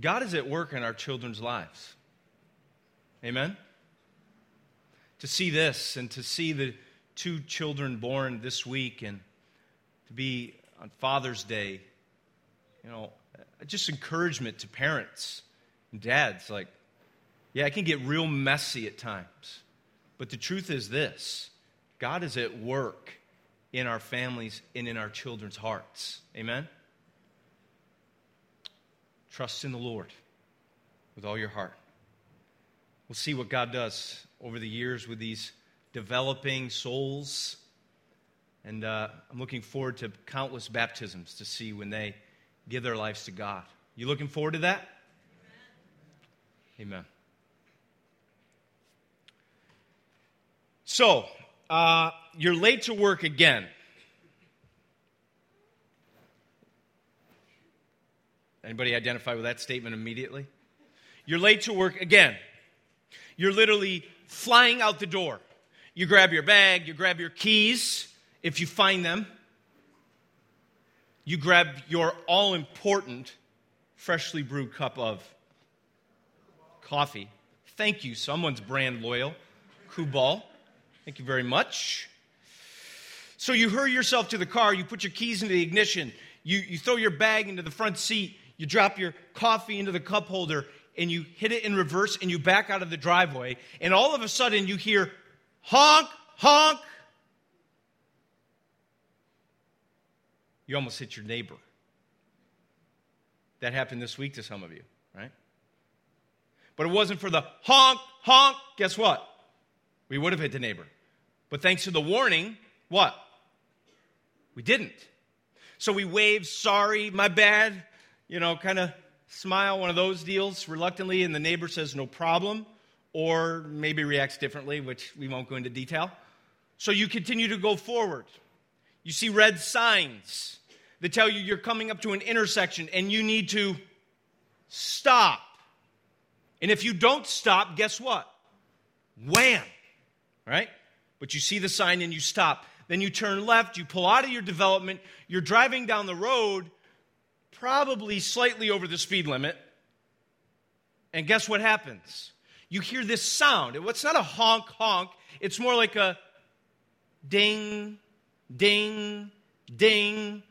God is at work in our children's lives. Amen? To see this and to see the two children born this week and to be on Father's Day, you know, just encouragement to parents and dads like, yeah, it can get real messy at times. But the truth is this God is at work in our families and in our children's hearts. Amen? Trust in the Lord with all your heart. We'll see what God does over the years with these developing souls. And uh, I'm looking forward to countless baptisms to see when they give their lives to God. You looking forward to that? Amen. Amen. So, uh, you're late to work again. Anybody identify with that statement immediately? You're late to work again. You're literally flying out the door. You grab your bag, you grab your keys, if you find them. You grab your all important freshly brewed cup of coffee. Thank you. Someone's brand loyal. Kubal. Thank you very much. So you hurry yourself to the car, you put your keys into the ignition, you, you throw your bag into the front seat, you drop your coffee into the cup holder, and you hit it in reverse and you back out of the driveway, and all of a sudden you hear honk, honk. You almost hit your neighbor. That happened this week to some of you, right? But it wasn't for the honk, honk. Guess what? We would have hit the neighbor. But thanks to the warning, what? We didn't. So we waved, sorry, my bad, you know, kind of smile, one of those deals reluctantly, and the neighbor says, no problem, or maybe reacts differently, which we won't go into detail. So you continue to go forward. You see red signs that tell you you're coming up to an intersection and you need to stop. And if you don't stop, guess what? Wham! Right? But you see the sign and you stop. Then you turn left, you pull out of your development, you're driving down the road, probably slightly over the speed limit. And guess what happens? You hear this sound. It's not a honk honk, it's more like a ding, ding, ding.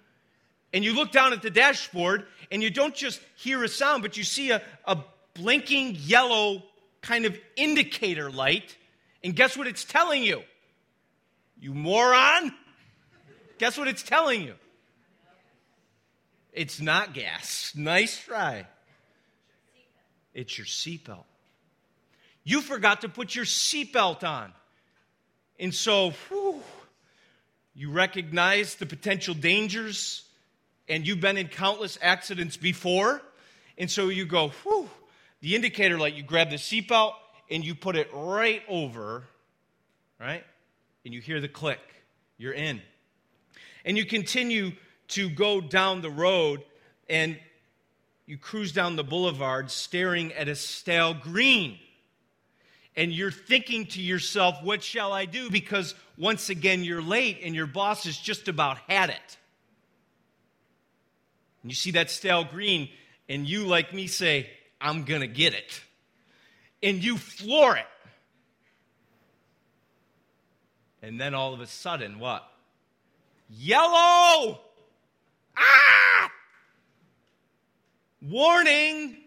And you look down at the dashboard and you don't just hear a sound, but you see a, a blinking yellow kind of indicator light. And guess what it's telling you? You moron. Guess what it's telling you? It's not gas. Nice try. It's your seatbelt. You forgot to put your seatbelt on. And so, whew, you recognize the potential dangers, and you've been in countless accidents before. And so you go, whew, the indicator light, you grab the seatbelt and you put it right over, right? and you hear the click. You're in. And you continue to go down the road and you cruise down the boulevard staring at a stale green. And you're thinking to yourself, what shall I do? Because once again, you're late and your boss has just about had it. And you see that stale green, and you, like me, say, I'm going to get it. And you floor it. And then all of a sudden, what? Yellow! Ah! Warning!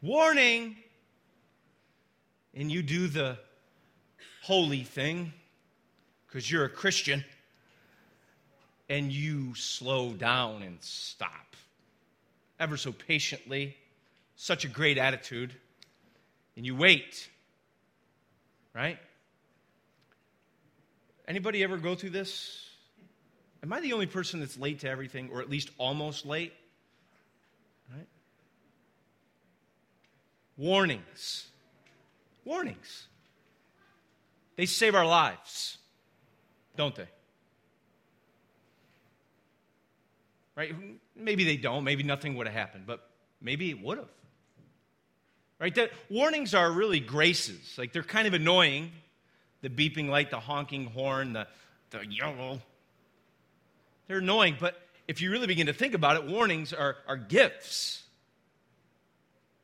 Warning! And you do the holy thing because you're a Christian and you slow down and stop ever so patiently. Such a great attitude. And you wait, right? Anybody ever go through this? Am I the only person that's late to everything, or at least almost late? Right? Warnings. Warnings. They save our lives, don't they? Right? Maybe they don't. Maybe nothing would have happened, but maybe it would have. Right? That warnings are really graces. Like they're kind of annoying the beeping light, the honking horn, the, the yellow. They're annoying, but if you really begin to think about it, warnings are, are gifts.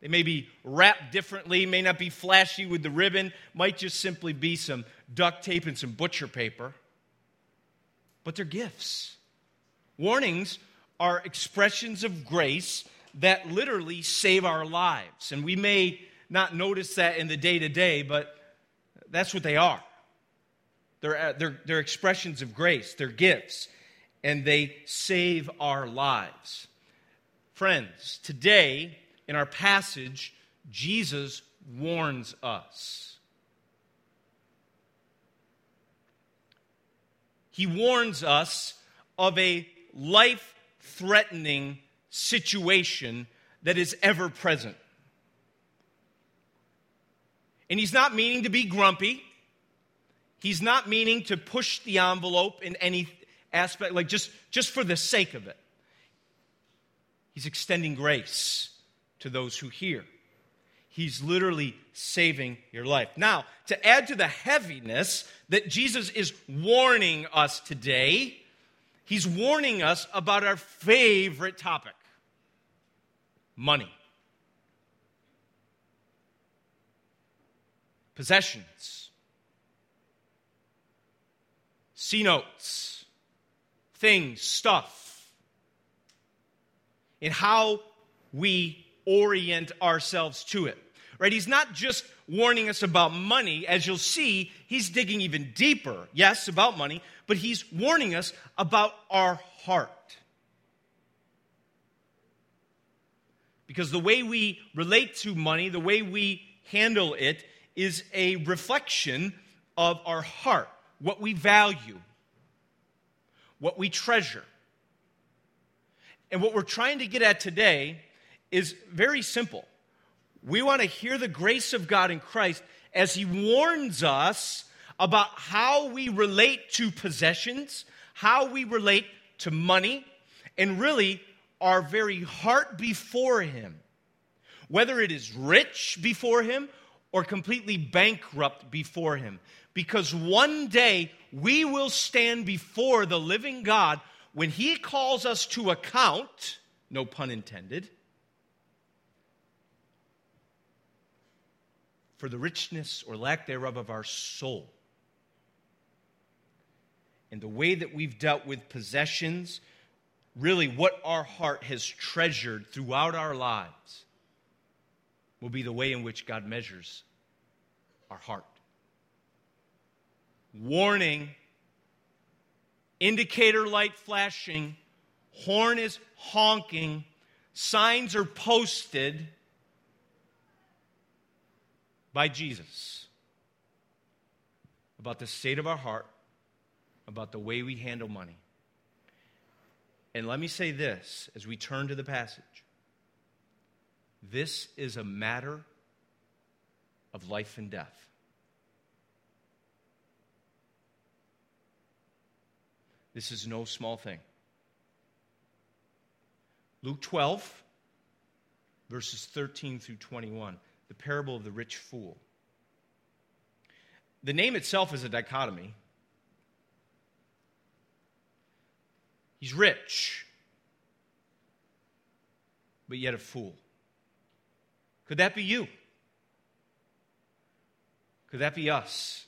They may be wrapped differently, may not be flashy with the ribbon, might just simply be some duct tape and some butcher paper. But they're gifts. Warnings are expressions of grace that literally save our lives. And we may not notice that in the day to day, but that's what they are. They're, uh, they're, they're expressions of grace, they're gifts, and they save our lives. Friends, today in our passage, Jesus warns us. He warns us of a life threatening situation that is ever present. And he's not meaning to be grumpy. He's not meaning to push the envelope in any aspect, like just, just for the sake of it. He's extending grace to those who hear. He's literally saving your life. Now, to add to the heaviness that Jesus is warning us today, he's warning us about our favorite topic money. Possessions. C notes. Things, stuff. And how we orient ourselves to it. Right? He's not just warning us about money. As you'll see, he's digging even deeper. Yes, about money, but he's warning us about our heart. Because the way we relate to money, the way we handle it, is a reflection of our heart, what we value, what we treasure. And what we're trying to get at today is very simple. We want to hear the grace of God in Christ as He warns us about how we relate to possessions, how we relate to money, and really our very heart before Him. Whether it is rich before Him or completely bankrupt before Him. Because one day we will stand before the living God when He calls us to account, no pun intended for the richness or lack thereof of our soul. And the way that we've dealt with possessions, really what our heart has treasured throughout our lives, will be the way in which God measures our heart. Warning, indicator light flashing, horn is honking, signs are posted by Jesus about the state of our heart, about the way we handle money. And let me say this as we turn to the passage this is a matter of life and death. This is no small thing. Luke 12, verses 13 through 21 the parable of the rich fool. The name itself is a dichotomy. He's rich, but yet a fool. Could that be you? Could that be us?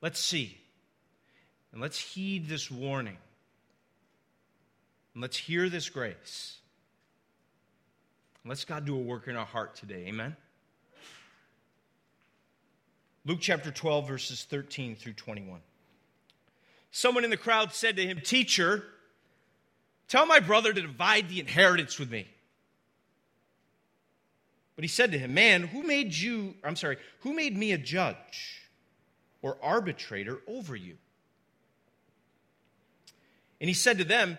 Let's see. And let's heed this warning. And let's hear this grace. Let's God do a work in our heart today. Amen. Luke chapter 12, verses 13 through 21. Someone in the crowd said to him, Teacher, tell my brother to divide the inheritance with me. But he said to him, Man, who made you, I'm sorry, who made me a judge or arbitrator over you? And he said to them,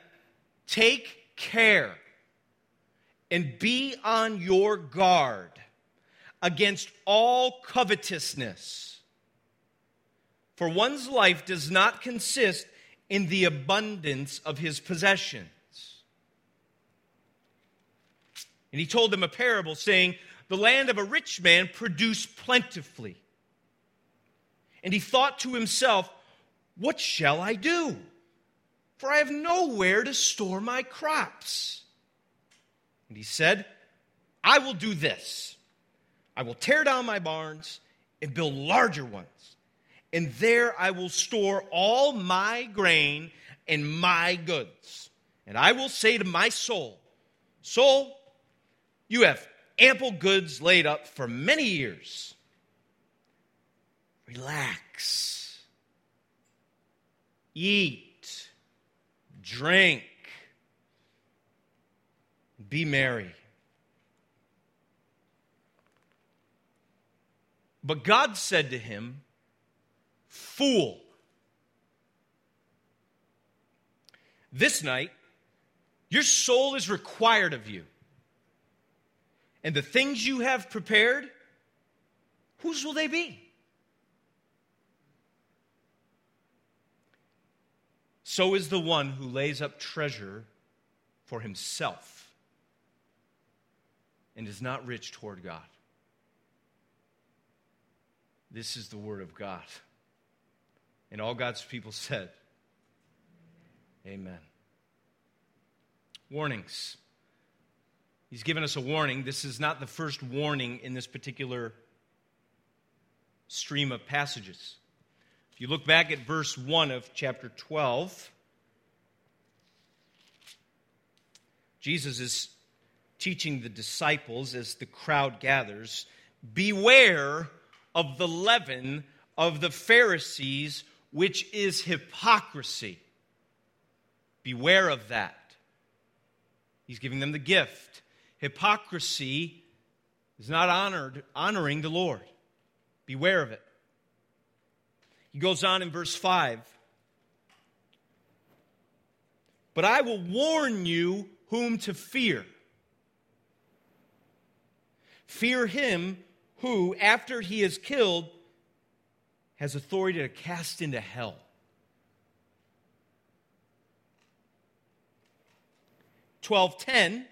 Take care and be on your guard against all covetousness. For one's life does not consist in the abundance of his possessions. And he told them a parable saying, The land of a rich man produced plentifully. And he thought to himself, What shall I do? For I have nowhere to store my crops. And he said, I will do this I will tear down my barns and build larger ones, and there I will store all my grain and my goods. And I will say to my soul, Soul, you have ample goods laid up for many years. Relax. Eat. Drink. Be merry. But God said to him, Fool. This night, your soul is required of you. And the things you have prepared, whose will they be? So is the one who lays up treasure for himself and is not rich toward God. This is the word of God. And all God's people said, Amen. Warnings. He's given us a warning. This is not the first warning in this particular stream of passages. You look back at verse 1 of chapter 12, Jesus is teaching the disciples as the crowd gathers beware of the leaven of the Pharisees, which is hypocrisy. Beware of that. He's giving them the gift. Hypocrisy is not honored, honoring the Lord. Beware of it. He goes on in verse 5. But I will warn you whom to fear. Fear him who, after he is killed, has authority to cast into hell. Twelve ten.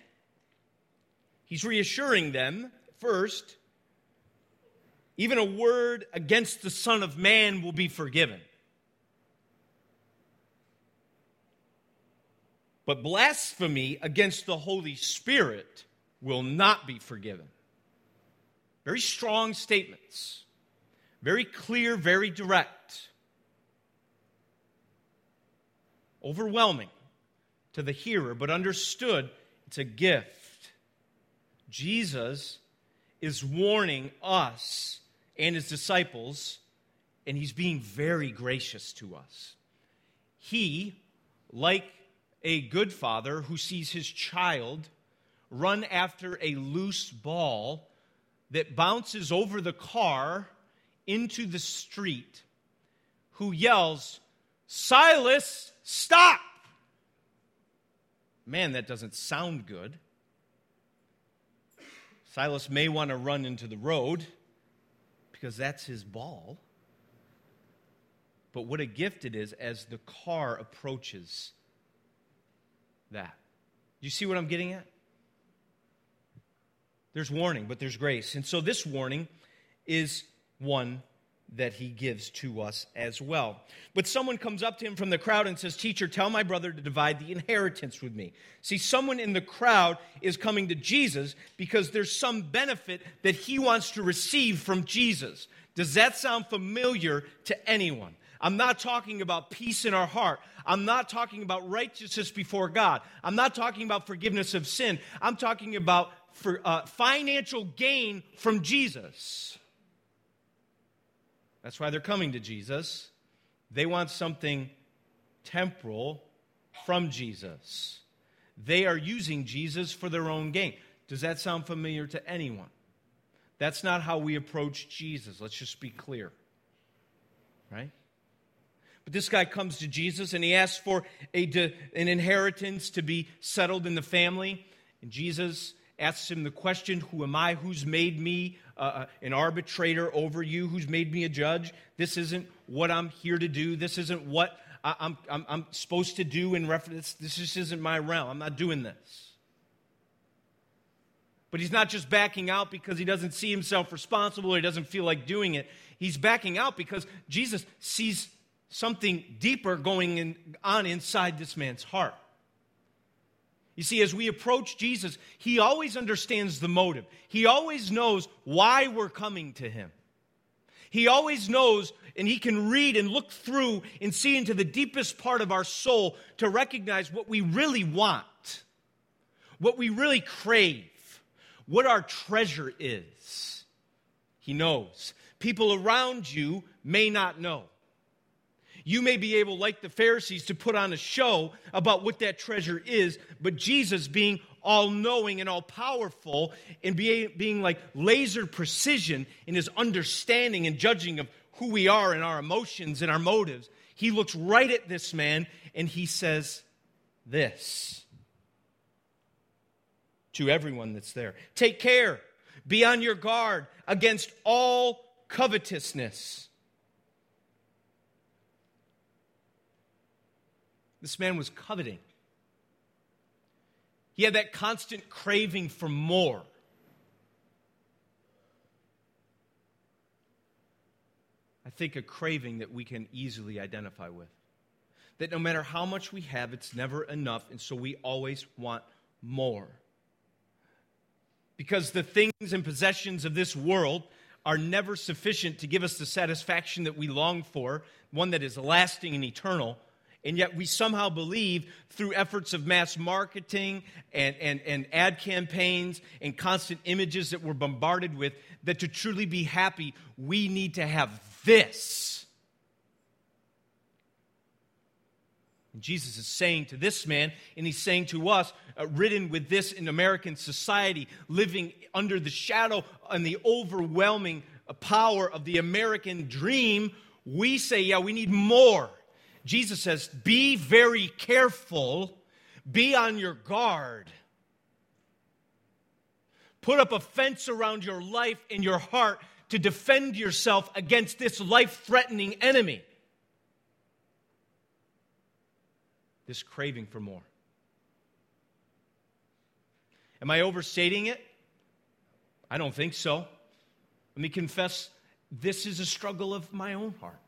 He's reassuring them first, even a word against the Son of Man will be forgiven. But blasphemy against the Holy Spirit will not be forgiven. Very strong statements, very clear, very direct, overwhelming to the hearer, but understood it's a gift. Jesus is warning us and his disciples, and he's being very gracious to us. He, like a good father who sees his child run after a loose ball, that bounces over the car into the street who yells, Silas, stop! Man, that doesn't sound good. Silas may want to run into the road because that's his ball. But what a gift it is as the car approaches that. You see what I'm getting at? There's warning, but there's grace. And so this warning is one that he gives to us as well. But someone comes up to him from the crowd and says, Teacher, tell my brother to divide the inheritance with me. See, someone in the crowd is coming to Jesus because there's some benefit that he wants to receive from Jesus. Does that sound familiar to anyone? I'm not talking about peace in our heart. I'm not talking about righteousness before God. I'm not talking about forgiveness of sin. I'm talking about for uh, financial gain from Jesus. That's why they're coming to Jesus. They want something temporal from Jesus. They are using Jesus for their own gain. Does that sound familiar to anyone? That's not how we approach Jesus. Let's just be clear. Right? But this guy comes to Jesus and he asks for a, an inheritance to be settled in the family. And Jesus asks him the question Who am I? Who's made me an arbitrator over you? Who's made me a judge? This isn't what I'm here to do. This isn't what I'm, I'm, I'm supposed to do in reference. This just isn't my realm. I'm not doing this. But he's not just backing out because he doesn't see himself responsible or he doesn't feel like doing it. He's backing out because Jesus sees something deeper going in, on inside this man's heart. You see, as we approach Jesus, he always understands the motive. He always knows why we're coming to him. He always knows, and he can read and look through and see into the deepest part of our soul to recognize what we really want, what we really crave, what our treasure is. He knows. People around you may not know you may be able, like the Pharisees, to put on a show about what that treasure is, but Jesus, being all knowing and all powerful, and be, being like laser precision in his understanding and judging of who we are and our emotions and our motives, he looks right at this man and he says, This to everyone that's there. Take care, be on your guard against all covetousness. This man was coveting. He had that constant craving for more. I think a craving that we can easily identify with. That no matter how much we have, it's never enough, and so we always want more. Because the things and possessions of this world are never sufficient to give us the satisfaction that we long for, one that is lasting and eternal. And yet, we somehow believe through efforts of mass marketing and, and, and ad campaigns and constant images that we're bombarded with that to truly be happy, we need to have this. And Jesus is saying to this man, and he's saying to us, uh, ridden with this in American society, living under the shadow and the overwhelming power of the American dream, we say, yeah, we need more. Jesus says, Be very careful, be on your guard. Put up a fence around your life and your heart to defend yourself against this life threatening enemy. This craving for more. Am I overstating it? I don't think so. Let me confess, this is a struggle of my own heart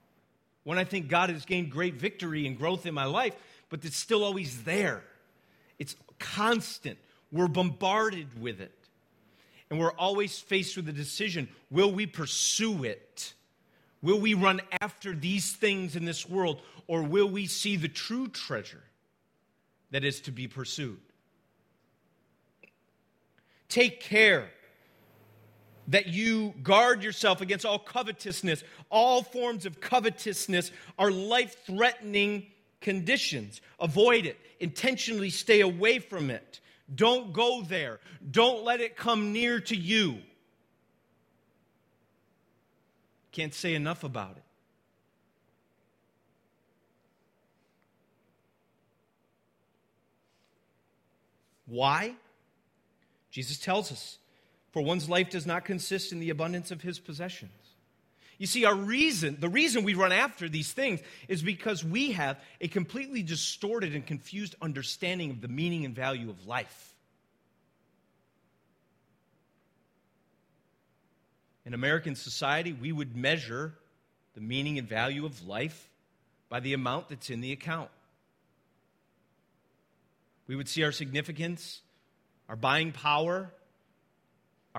when I think God has gained great victory and growth in my life, but it's still always there. It's constant. We're bombarded with it. And we're always faced with the decision will we pursue it? Will we run after these things in this world? Or will we see the true treasure that is to be pursued? Take care that you guard yourself against all covetousness. All forms of covetousness are life threatening conditions. Avoid it, intentionally stay away from it. Don't go there, don't let it come near to you. Can't say enough about it. Why? Jesus tells us for one's life does not consist in the abundance of his possessions. You see, our reason, the reason we run after these things is because we have a completely distorted and confused understanding of the meaning and value of life. In American society, we would measure the meaning and value of life by the amount that's in the account. We would see our significance, our buying power,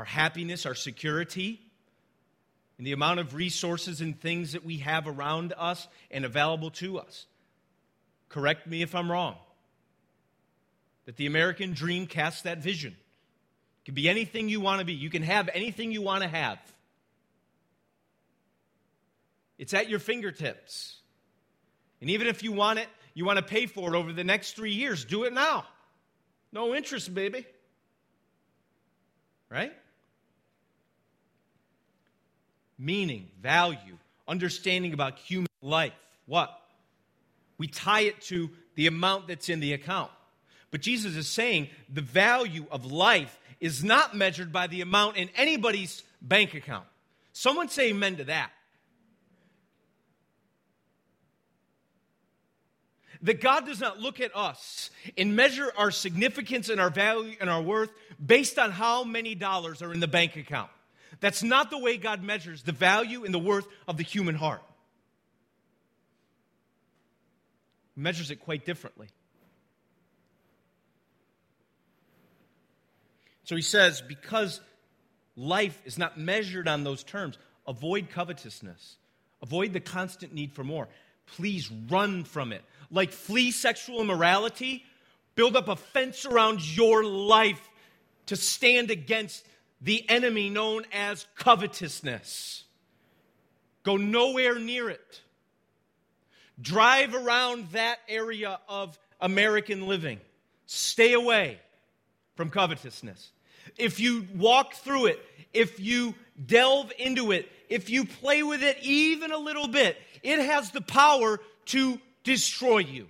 our happiness, our security, and the amount of resources and things that we have around us and available to us. Correct me if I'm wrong. That the American dream casts that vision. It can be anything you want to be, you can have anything you want to have. It's at your fingertips. And even if you want it, you want to pay for it over the next three years, do it now. No interest, baby. Right? Meaning, value, understanding about human life. What? We tie it to the amount that's in the account. But Jesus is saying the value of life is not measured by the amount in anybody's bank account. Someone say amen to that. That God does not look at us and measure our significance and our value and our worth based on how many dollars are in the bank account. That's not the way God measures the value and the worth of the human heart. He measures it quite differently. So he says, because life is not measured on those terms, avoid covetousness, avoid the constant need for more. Please run from it. Like flee sexual immorality, build up a fence around your life to stand against the enemy known as covetousness. Go nowhere near it. Drive around that area of American living. Stay away from covetousness. If you walk through it, if you delve into it, if you play with it even a little bit, it has the power to destroy you.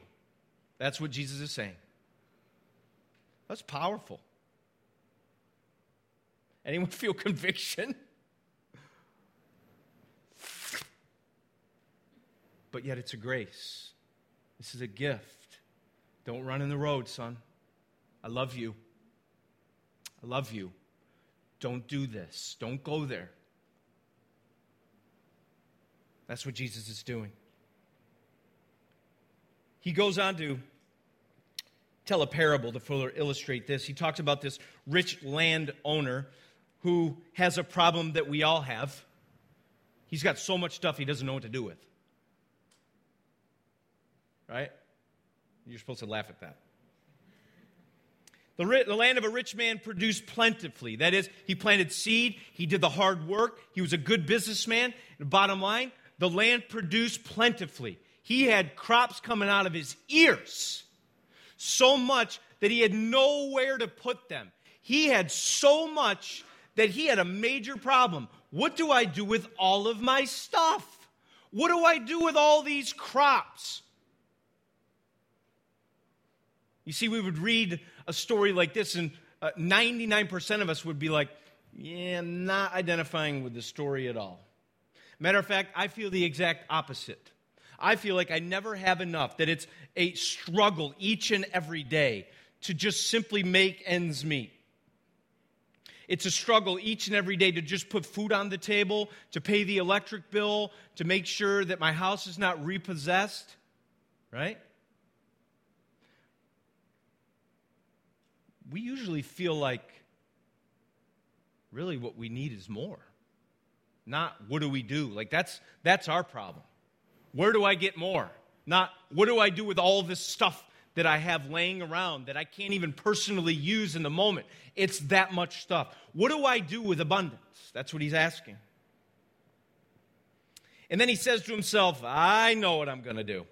That's what Jesus is saying. That's powerful. Anyone feel conviction? But yet it's a grace. This is a gift. Don't run in the road, son. I love you. I love you. Don't do this. Don't go there. That's what Jesus is doing. He goes on to tell a parable to further illustrate this. He talks about this rich landowner who has a problem that we all have. He's got so much stuff he doesn't know what to do with. Right? You're supposed to laugh at that. The, the, land of a rich man produced plentifully. That is, he planted seed, he did the hard work, he was a good businessman. The bottom line, the land produced plentifully. He had crops coming out of his ears, so much that he had nowhere to put them. He had so much that he had a major problem. What do I do with all of my stuff? What do I do with all these crops? You see, we would read a story like this, and uh, 99% of us would be like, yeah, I'm not identifying with the story at all. Matter of fact, I feel the exact opposite. I feel like I never have enough, that it's a struggle each and every day to just simply make ends meet. It's a struggle each and every day to just put food on the table, to pay the electric bill, to make sure that my house is not repossessed, right? We usually feel like really what we need is more. Not what do we do? Like that's that's our problem. Where do I get more? Not what do I do with all this stuff that I have laying around that I can't even personally use in the moment. It's that much stuff. What do I do with abundance? That's what he's asking. And then he says to himself, I know what I'm going to do.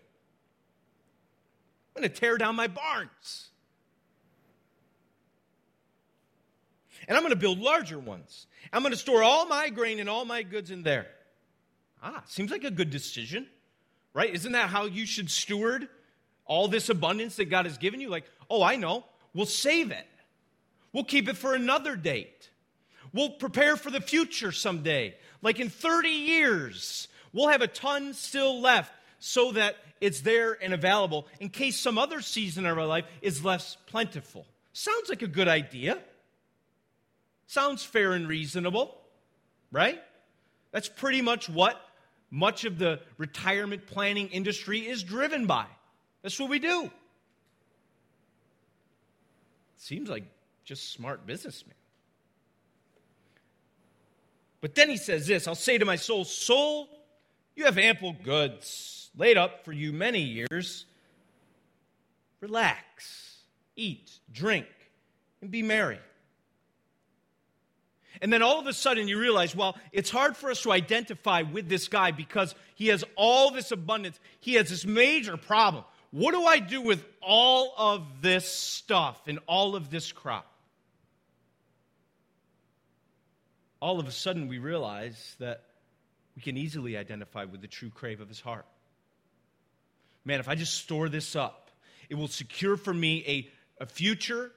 I'm going to tear down my barns. And I'm going to build larger ones. I'm going to store all my grain and all my goods in there. Ah, seems like a good decision, right? Isn't that how you should steward all this abundance that God has given you, like, oh, I know, we'll save it. We'll keep it for another date. We'll prepare for the future someday. Like in 30 years, we'll have a ton still left so that it's there and available in case some other season of our life is less plentiful. Sounds like a good idea. Sounds fair and reasonable, right? That's pretty much what much of the retirement planning industry is driven by. That's what we do. Seems like just smart businessman. But then he says this I'll say to my soul, Soul, you have ample goods laid up for you many years. Relax, eat, drink, and be merry. And then all of a sudden you realize, well, it's hard for us to identify with this guy because he has all this abundance. He has this major problem what do I do with all of this stuff and all of this crop? All of a sudden, we realize that we can easily identify with the true crave of his heart. Man, if I just store this up, it will secure for me a, a future,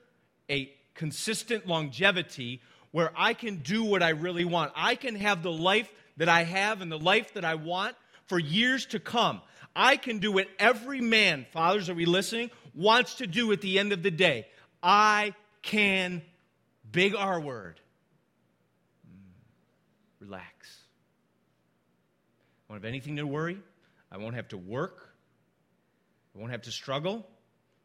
a consistent longevity where I can do what I really want. I can have the life that I have and the life that I want for years to come. I can do what every man, fathers, are we listening, wants to do at the end of the day. I can, big R word, mm, relax. I won't have anything to worry. I won't have to work. I won't have to struggle.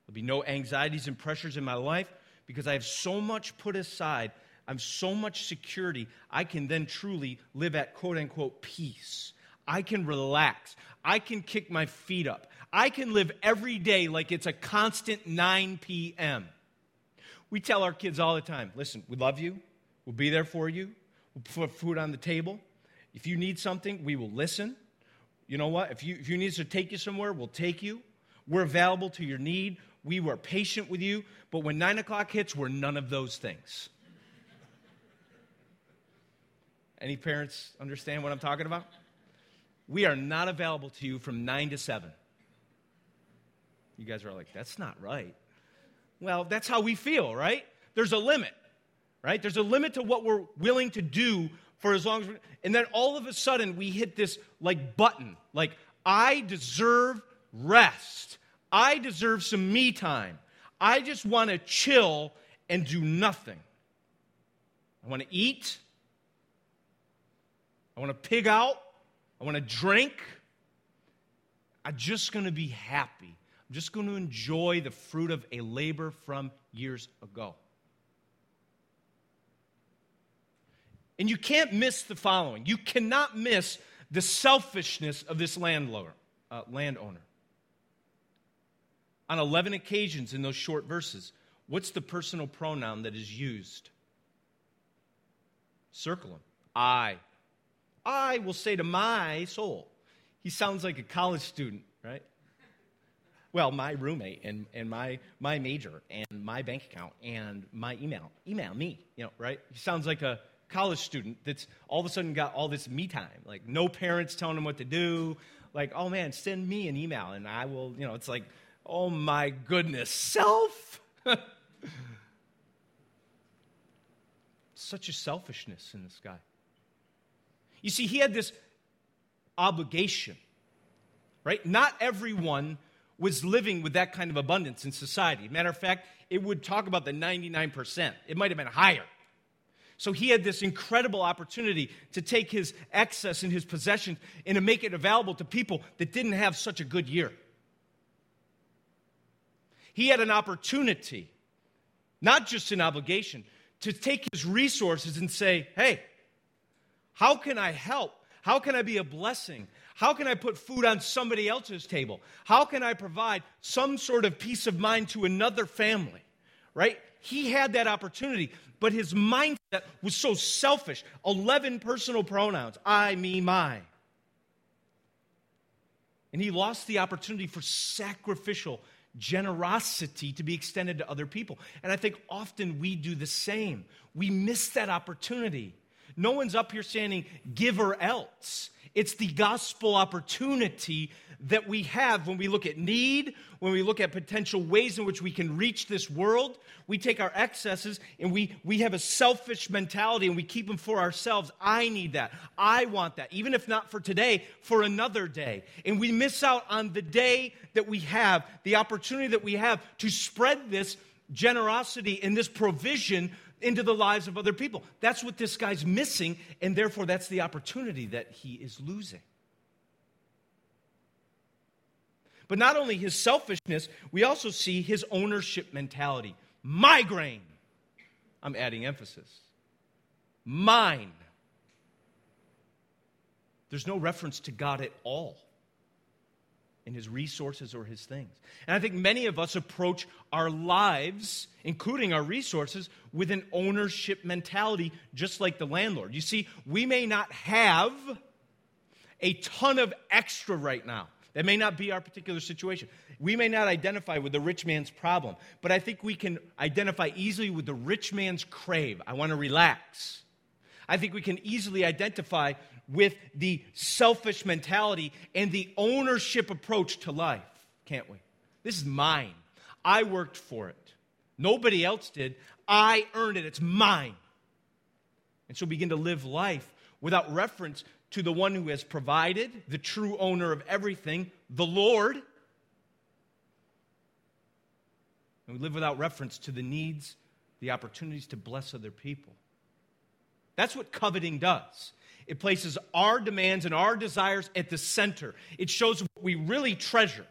There'll be no anxieties and pressures in my life because I have so much put aside, I'm so much security, I can then truly live at quote unquote peace. I can relax. I can kick my feet up. I can live every day like it's a constant 9 p.m. We tell our kids all the time listen, we love you. We'll be there for you. We'll put food on the table. If you need something, we will listen. You know what? If you, if you need us to take you somewhere, we'll take you. We're available to your need. We were patient with you. But when nine o'clock hits, we're none of those things. Any parents understand what I'm talking about? We are not available to you from nine to seven. You guys are like, that's not right. Well, that's how we feel, right? There's a limit, right? There's a limit to what we're willing to do for as long as we're. and then all of a sudden we hit this like button, like I deserve rest. I deserve some me time. I just want to chill and do nothing. I want to eat. I want to pig out. I want to drink. I'm just going to be happy. I'm just going to enjoy the fruit of a labor from years ago. And you can't miss the following you cannot miss the selfishness of this landlord, uh, landowner. On 11 occasions in those short verses, what's the personal pronoun that is used? Circle them. I. I will say to my soul. He sounds like a college student, right? Well, my roommate and, and my, my major and my bank account and my email. Email me, you know, right? He sounds like a college student that's all of a sudden got all this me time. Like, no parents telling him what to do. Like, oh man, send me an email and I will, you know, it's like, oh my goodness, self. Such a selfishness in this guy. You see, he had this obligation, right? Not everyone was living with that kind of abundance in society. Matter of fact, it would talk about the 99%. It might have been higher. So he had this incredible opportunity to take his excess and his possessions and to make it available to people that didn't have such a good year. He had an opportunity, not just an obligation, to take his resources and say, hey, how can I help? How can I be a blessing? How can I put food on somebody else's table? How can I provide some sort of peace of mind to another family? Right? He had that opportunity, but his mindset was so selfish. 11 personal pronouns I, me, my. And he lost the opportunity for sacrificial generosity to be extended to other people. And I think often we do the same. We miss that opportunity. No one's up here standing, give or else. It's the gospel opportunity that we have when we look at need, when we look at potential ways in which we can reach this world. We take our excesses and we, we have a selfish mentality and we keep them for ourselves. I need that. I want that. Even if not for today, for another day. And we miss out on the day that we have, the opportunity that we have to spread this generosity and this provision into the lives of other people. That's what this guy's missing, and therefore that's the opportunity that he is losing. But not only his selfishness, we also see his ownership mentality. My grain. I'm adding emphasis. Mine. There's no reference to God at all in his resources or his things. And I think many of us approach our lives, including our resources, with an ownership mentality, just like the landlord. You see, we may not have a ton of extra right now. That may not be our particular situation. We may not identify with the rich man's problem, but I think we can identify easily with the rich man's crave. I want to relax. I think we can easily identify with the selfish mentality and the ownership approach to life, can't we? This is mine. I worked for it. Nobody else did. I earned it. It's mine. And so begin to live life without reference to the one who has provided, the true owner of everything, the Lord. And we live without reference to the needs, the opportunities to bless other people. That's what coveting does. It places our demands and our desires at the center. It shows what we really treasure.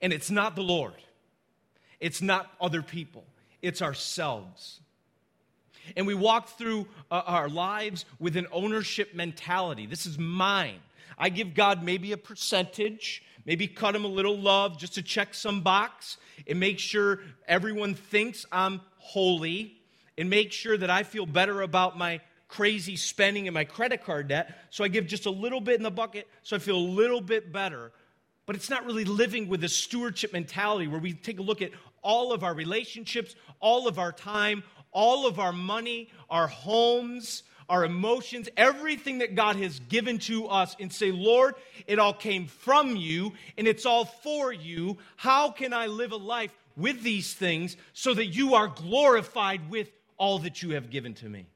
And it's not the Lord, it's not other people, it's ourselves. And we walk through uh, our lives with an ownership mentality. This is mine. I give God maybe a percentage, maybe cut him a little love just to check some box and make sure everyone thinks I'm holy and make sure that I feel better about my crazy spending and my credit card debt. So I give just a little bit in the bucket so I feel a little bit better. But it's not really living with a stewardship mentality where we take a look at all of our relationships, all of our time, all of our money, our homes, our emotions, everything that God has given to us, and say, Lord, it all came from you and it's all for you. How can I live a life with these things so that you are glorified with all that you have given to me?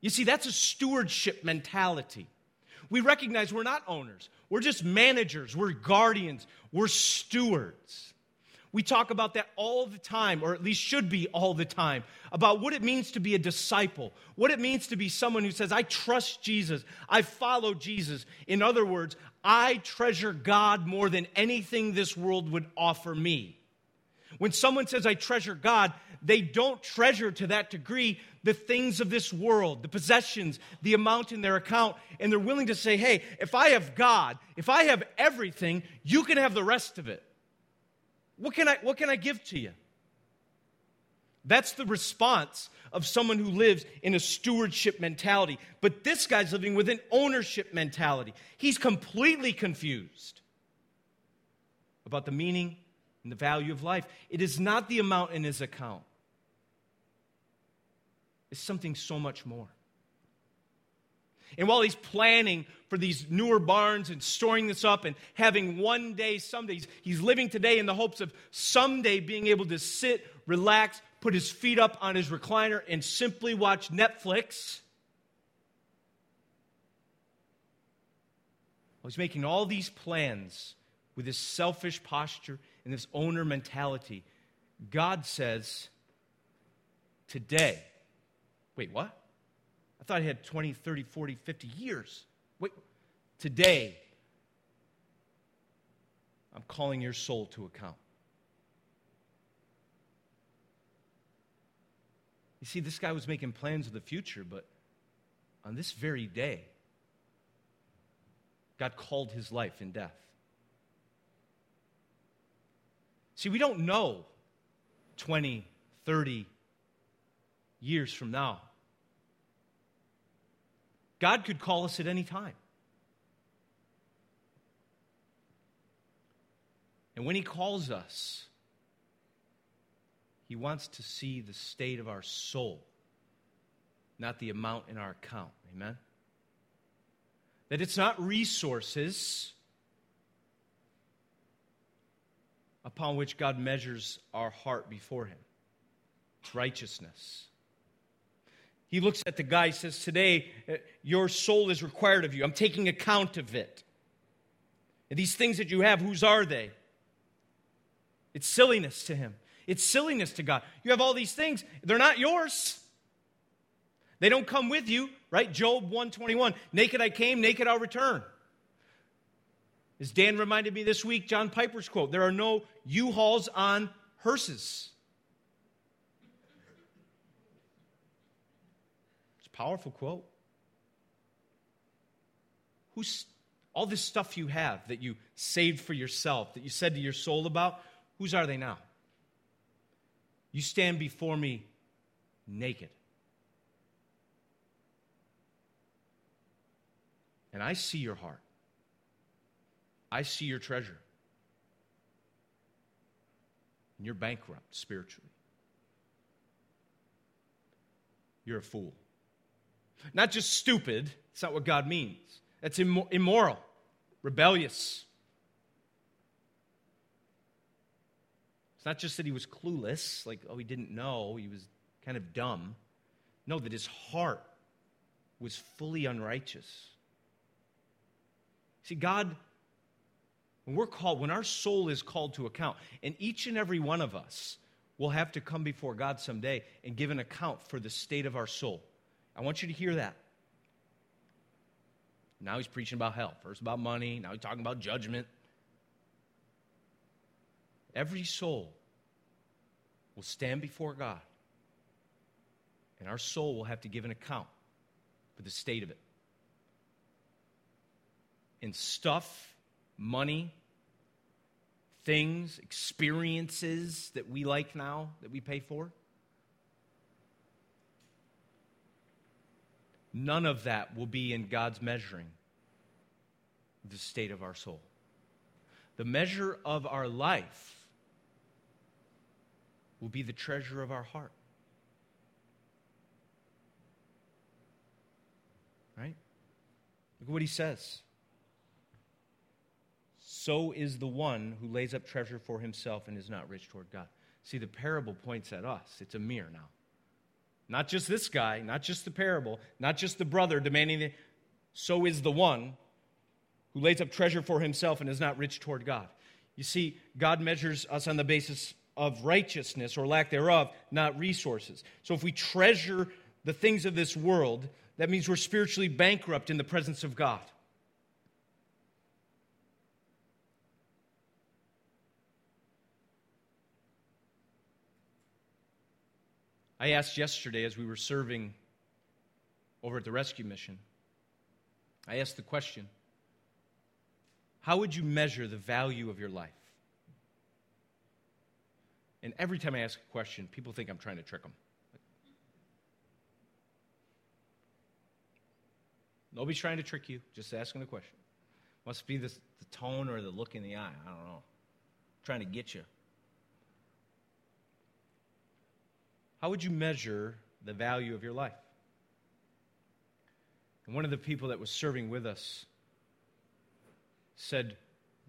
You see, that's a stewardship mentality. We recognize we're not owners, we're just managers, we're guardians, we're stewards. We talk about that all the time, or at least should be all the time, about what it means to be a disciple, what it means to be someone who says, I trust Jesus, I follow Jesus. In other words, I treasure God more than anything this world would offer me. When someone says, I treasure God, they don't treasure to that degree the things of this world, the possessions, the amount in their account, and they're willing to say, hey, if I have God, if I have everything, you can have the rest of it. What can I, what can I give to you? That's the response of someone who lives in a stewardship mentality. But this guy's living with an ownership mentality. He's completely confused about the meaning and the value of life. It is not the amount in his account, it's something so much more. And while he's planning for these newer barns and storing this up and having one day, someday, he's, he's living today in the hopes of someday being able to sit, relax, put his feet up on his recliner, and simply watch Netflix. While he's making all these plans with this selfish posture and this owner mentality, God says, Today, wait, what? I thought I had 20, 30, 40, 50 years. Wait, today, I'm calling your soul to account. You see, this guy was making plans of the future, but on this very day, God called his life in death. See, we don't know 20, 30 years from now God could call us at any time. And when He calls us, He wants to see the state of our soul, not the amount in our account. Amen? That it's not resources upon which God measures our heart before Him, it's righteousness. He looks at the guy, says, Today, uh, your soul is required of you. I'm taking account of it. These things that you have, whose are they? It's silliness to him. It's silliness to God. You have all these things, they're not yours. They don't come with you, right? Job 121. Naked I came, naked I'll return. As Dan reminded me this week, John Piper's quote there are no U hauls on hearses. Powerful quote. Who's all this stuff you have that you saved for yourself, that you said to your soul about, whose are they now? You stand before me naked. And I see your heart. I see your treasure. And you're bankrupt spiritually. You're a fool. Not just stupid, it's not what God means. That's immoral, rebellious. It's not just that he was clueless, like, oh, he didn't know, he was kind of dumb. No, that his heart was fully unrighteous. See, God, when we're called, when our soul is called to account, and each and every one of us will have to come before God someday and give an account for the state of our soul. I want you to hear that. Now he's preaching about hell. First about money, now he's talking about judgment. Every soul will stand before God, and our soul will have to give an account for the state of it. In stuff, money, things, experiences that we like now that we pay for. None of that will be in God's measuring the state of our soul. The measure of our life will be the treasure of our heart. Right? Look at what he says. So is the one who lays up treasure for himself and is not rich toward God. See, the parable points at us. It's a mirror now. Not just this guy, not just the parable, not just the brother demanding the. So is the one who lays up treasure for himself and is not rich toward God. You see, God measures us on the basis of righteousness or lack thereof, not resources. So if we treasure the things of this world, that means we're spiritually bankrupt in the presence of God. I asked yesterday as we were serving over at the rescue mission, I asked the question how would you measure the value of your life? And every time I ask a question, people think I'm trying to trick them. Nobody's trying to trick you, just asking the question. Must be the, the tone or the look in the eye. I don't know. Trying to get you. How would you measure the value of your life? And one of the people that was serving with us said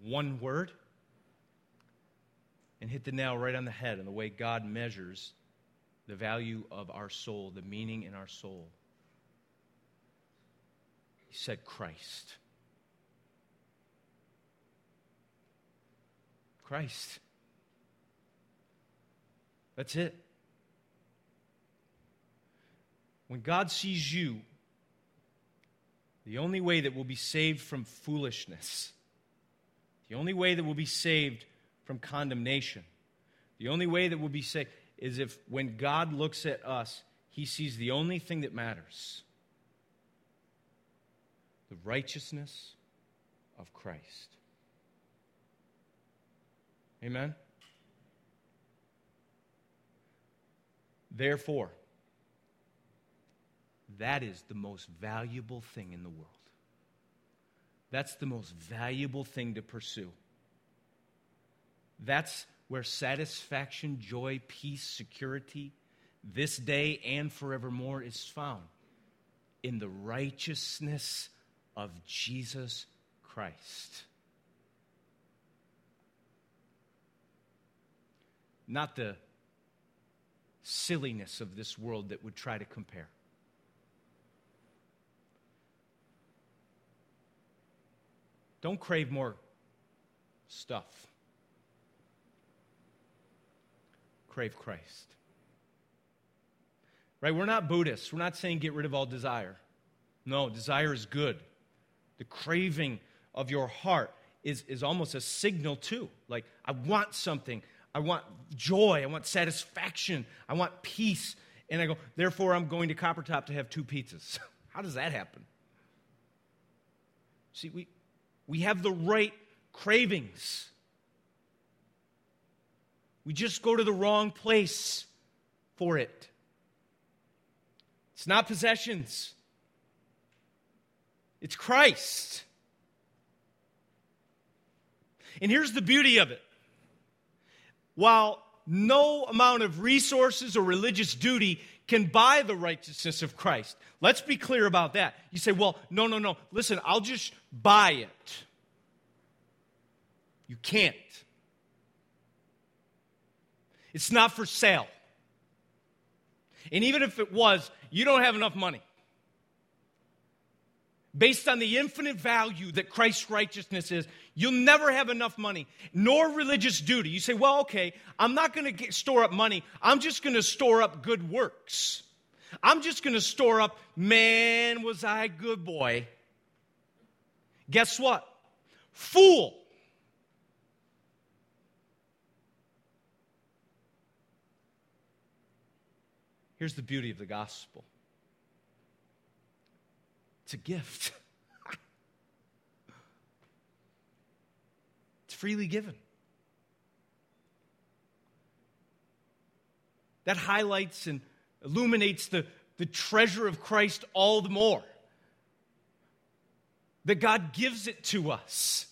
one word and hit the nail right on the head on the way God measures the value of our soul, the meaning in our soul. He said, Christ. Christ. That's it. When God sees you, the only way that we'll be saved from foolishness the only way that we'll be saved from condemnation, the only way that we'll be saved is if when God looks at us, he sees the only thing that matters the righteousness of Christ. Amen? Therefore, that is the most valuable thing in the world. That's the most valuable thing to pursue. That's where satisfaction, joy, peace, security, this day and forevermore is found in the righteousness of Jesus Christ. Not the silliness of this world that would try to compare. Don't crave more stuff. Crave Christ. Right? We're not Buddhists. We're not saying get rid of all desire. No, desire is good. The craving of your heart is, is almost a signal, too. Like, I want something. I want joy. I want satisfaction. I want peace. And I go, therefore, I'm going to Copper Top to have two pizzas. How does that happen? See, we, we have the right cravings. We just go to the wrong place for it. It's not possessions, it's Christ. And here's the beauty of it while no amount of resources or religious duty can buy the righteousness of Christ. Let's be clear about that. You say, well, no, no, no. Listen, I'll just buy it. You can't. It's not for sale. And even if it was, you don't have enough money. Based on the infinite value that Christ's righteousness is, you'll never have enough money, nor religious duty. You say, well, okay, I'm not going to store up money. I'm just going to store up good works. I'm just going to store up, man, was I good boy. Guess what? Fool. Here's the beauty of the gospel it's a gift, it's freely given. That highlights and illuminates the, the treasure of Christ all the more. That God gives it to us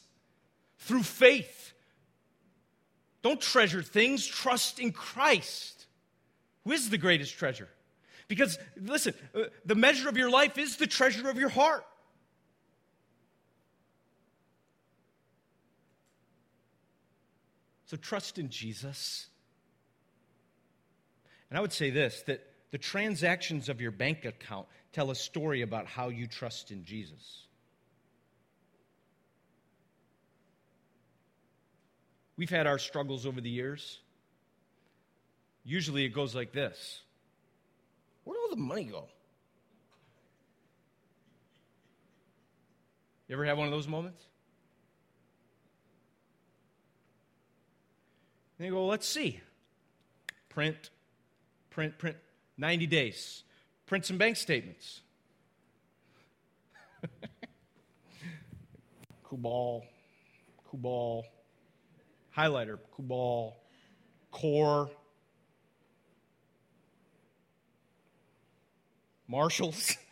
through faith. Don't treasure things, trust in Christ, who is the greatest treasure. Because, listen, uh, the measure of your life is the treasure of your heart. So trust in Jesus. And I would say this that the transactions of your bank account tell a story about how you trust in Jesus. We've had our struggles over the years. Usually it goes like this Where'd all the money go? You ever have one of those moments? And you go, well, let's see. Print, print, print. 90 days. Print some bank statements. Kubal, Kubal, highlighter, Kubal, core, Marshalls.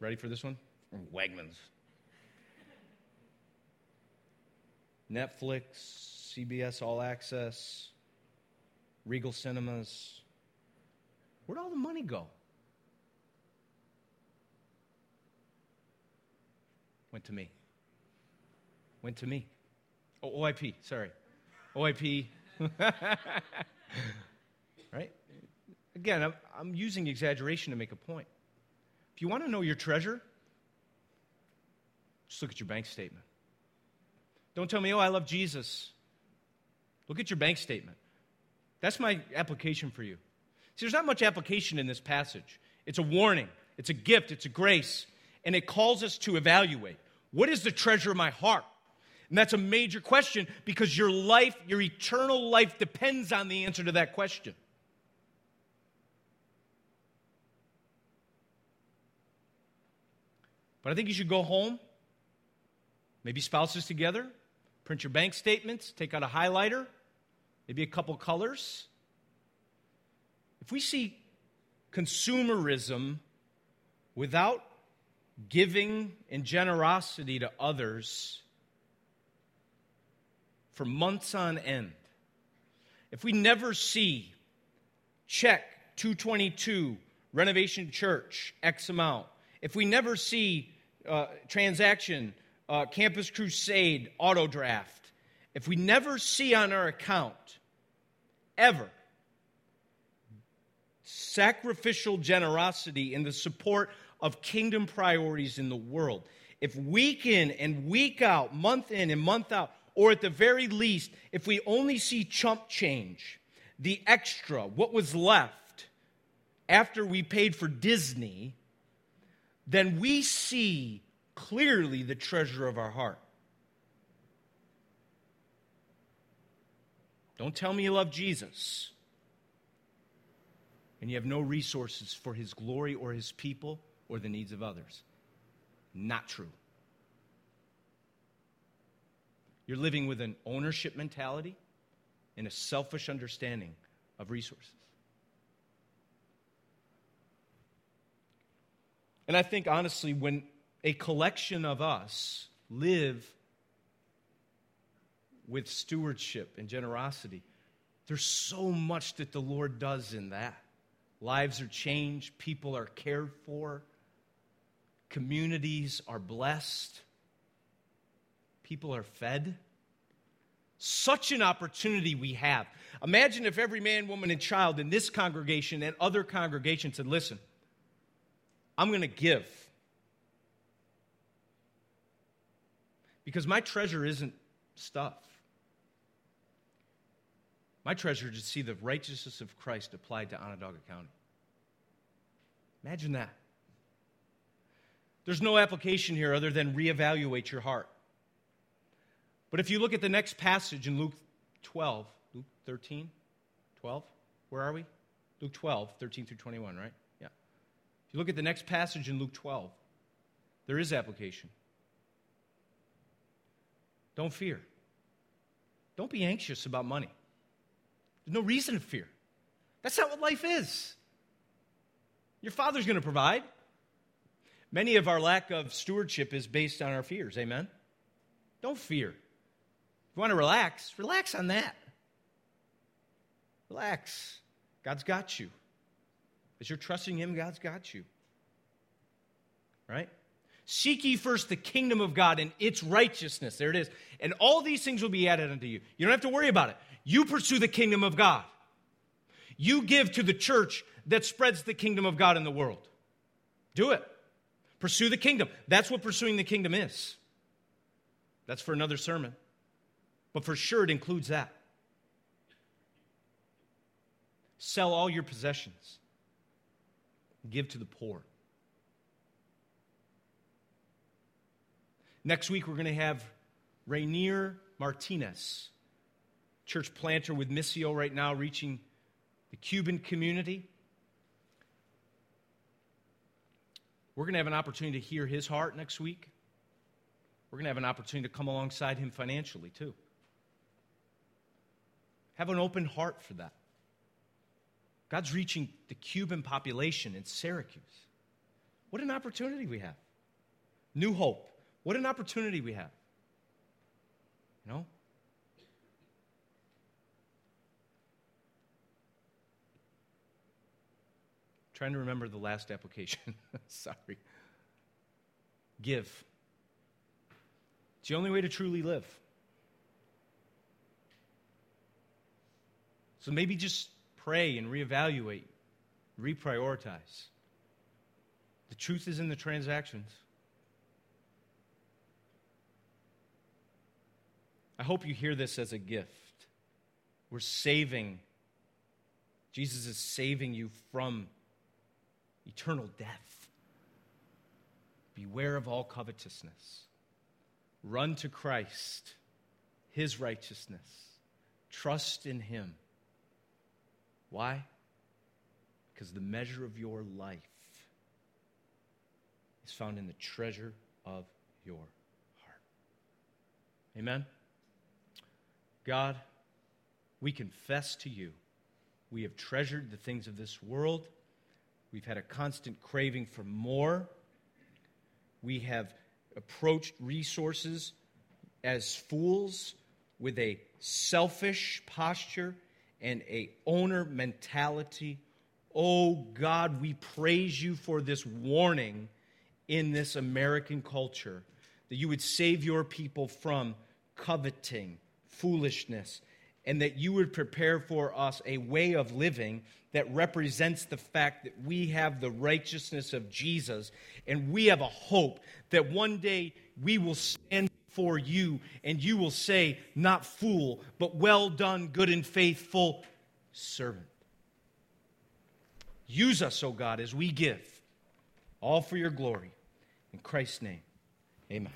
Ready for this one? From Wegmans. Netflix, CBS All Access, Regal Cinemas. Where'd all the money go? Went to me. Went to me. Oh, OIP, sorry. OIP. right? Again, I'm, using exaggeration to make a point. If you want to know your treasure, just look at your bank statement. Don't tell me, oh, I love Jesus. Look at your bank statement. That's my application for you. See, there's not much application in this passage. It's a warning, it's a gift, it's a grace, and it calls us to evaluate what is the treasure of my heart? And that's a major question because your life, your eternal life, depends on the answer to that question. But I think you should go home, maybe spouses together, print your bank statements, take out a highlighter, maybe a couple colors. If we see consumerism without giving and generosity to others for months on end, if we never see check 222 renovation church x amount if we never see uh, transaction uh, campus crusade auto draft if we never see on our account ever sacrificial generosity in the support of kingdom priorities in the world. If week in and week out, month in and month out, or at the very least, if we only see chump change, the extra, what was left after we paid for Disney, then we see clearly the treasure of our heart. Don't tell me you love Jesus and you have no resources for his glory or his people or the needs of others. Not true. You're living with an ownership mentality and a selfish understanding of resources. And I think, honestly, when a collection of us live with stewardship and generosity, there's so much that the Lord does in that. Lives are changed, people are cared for, communities are blessed, people are fed. Such an opportunity we have. Imagine if every man, woman, and child in this congregation and other congregations said, Listen, I'm going to give. Because my treasure isn't stuff. My treasure is to see the righteousness of Christ applied to Onondaga County. Imagine that. There's no application here other than reevaluate your heart. But if you look at the next passage in Luke 12, Luke 13, 12, Where are we? Luke 12, 13 through 21, right? If you look at the next passage in Luke 12, there is application. Don't fear. Don't be anxious about money. There's no reason to fear. That's not what life is. Your father's going to provide. Many of our lack of stewardship is based on our fears. Amen? Don't fear. If you want to relax, relax on that. Relax. God's got you. As you're trusting Him, God's got you. Right? Seek ye first the kingdom of God and its righteousness. There it is. And all these things will be added unto you. You don't have to worry about it. You pursue the kingdom of God. You give to the church that spreads the kingdom of God in the world. Do it. Pursue the kingdom. That's what pursuing the kingdom is. That's for another sermon. But for sure, it includes that. Sell all your possessions, give to the poor. Next week, we're going to have Rainier Martinez, church planter with Missio right now, reaching the Cuban community. We're going to have an opportunity to hear his heart next week. We're going to have an opportunity to come alongside him financially, too. Have an open heart for that. God's reaching the Cuban population in Syracuse. What an opportunity we have. New hope. What an opportunity we have. You know? Trying to remember the last application. Sorry. Give. It's the only way to truly live. So maybe just pray and reevaluate, reprioritize. The truth is in the transactions. I hope you hear this as a gift. We're saving, Jesus is saving you from eternal death. Beware of all covetousness. Run to Christ, his righteousness. Trust in him. Why? Because the measure of your life is found in the treasure of your heart. Amen? God, we confess to you we have treasured the things of this world. We've had a constant craving for more. We have approached resources as fools with a selfish posture and a owner mentality. Oh God, we praise you for this warning in this American culture that you would save your people from coveting, foolishness, and that you would prepare for us a way of living that represents the fact that we have the righteousness of Jesus and we have a hope that one day we will stand for you, and you will say, Not fool, but well done, good and faithful servant. Use us, O God, as we give, all for your glory. In Christ's name, amen.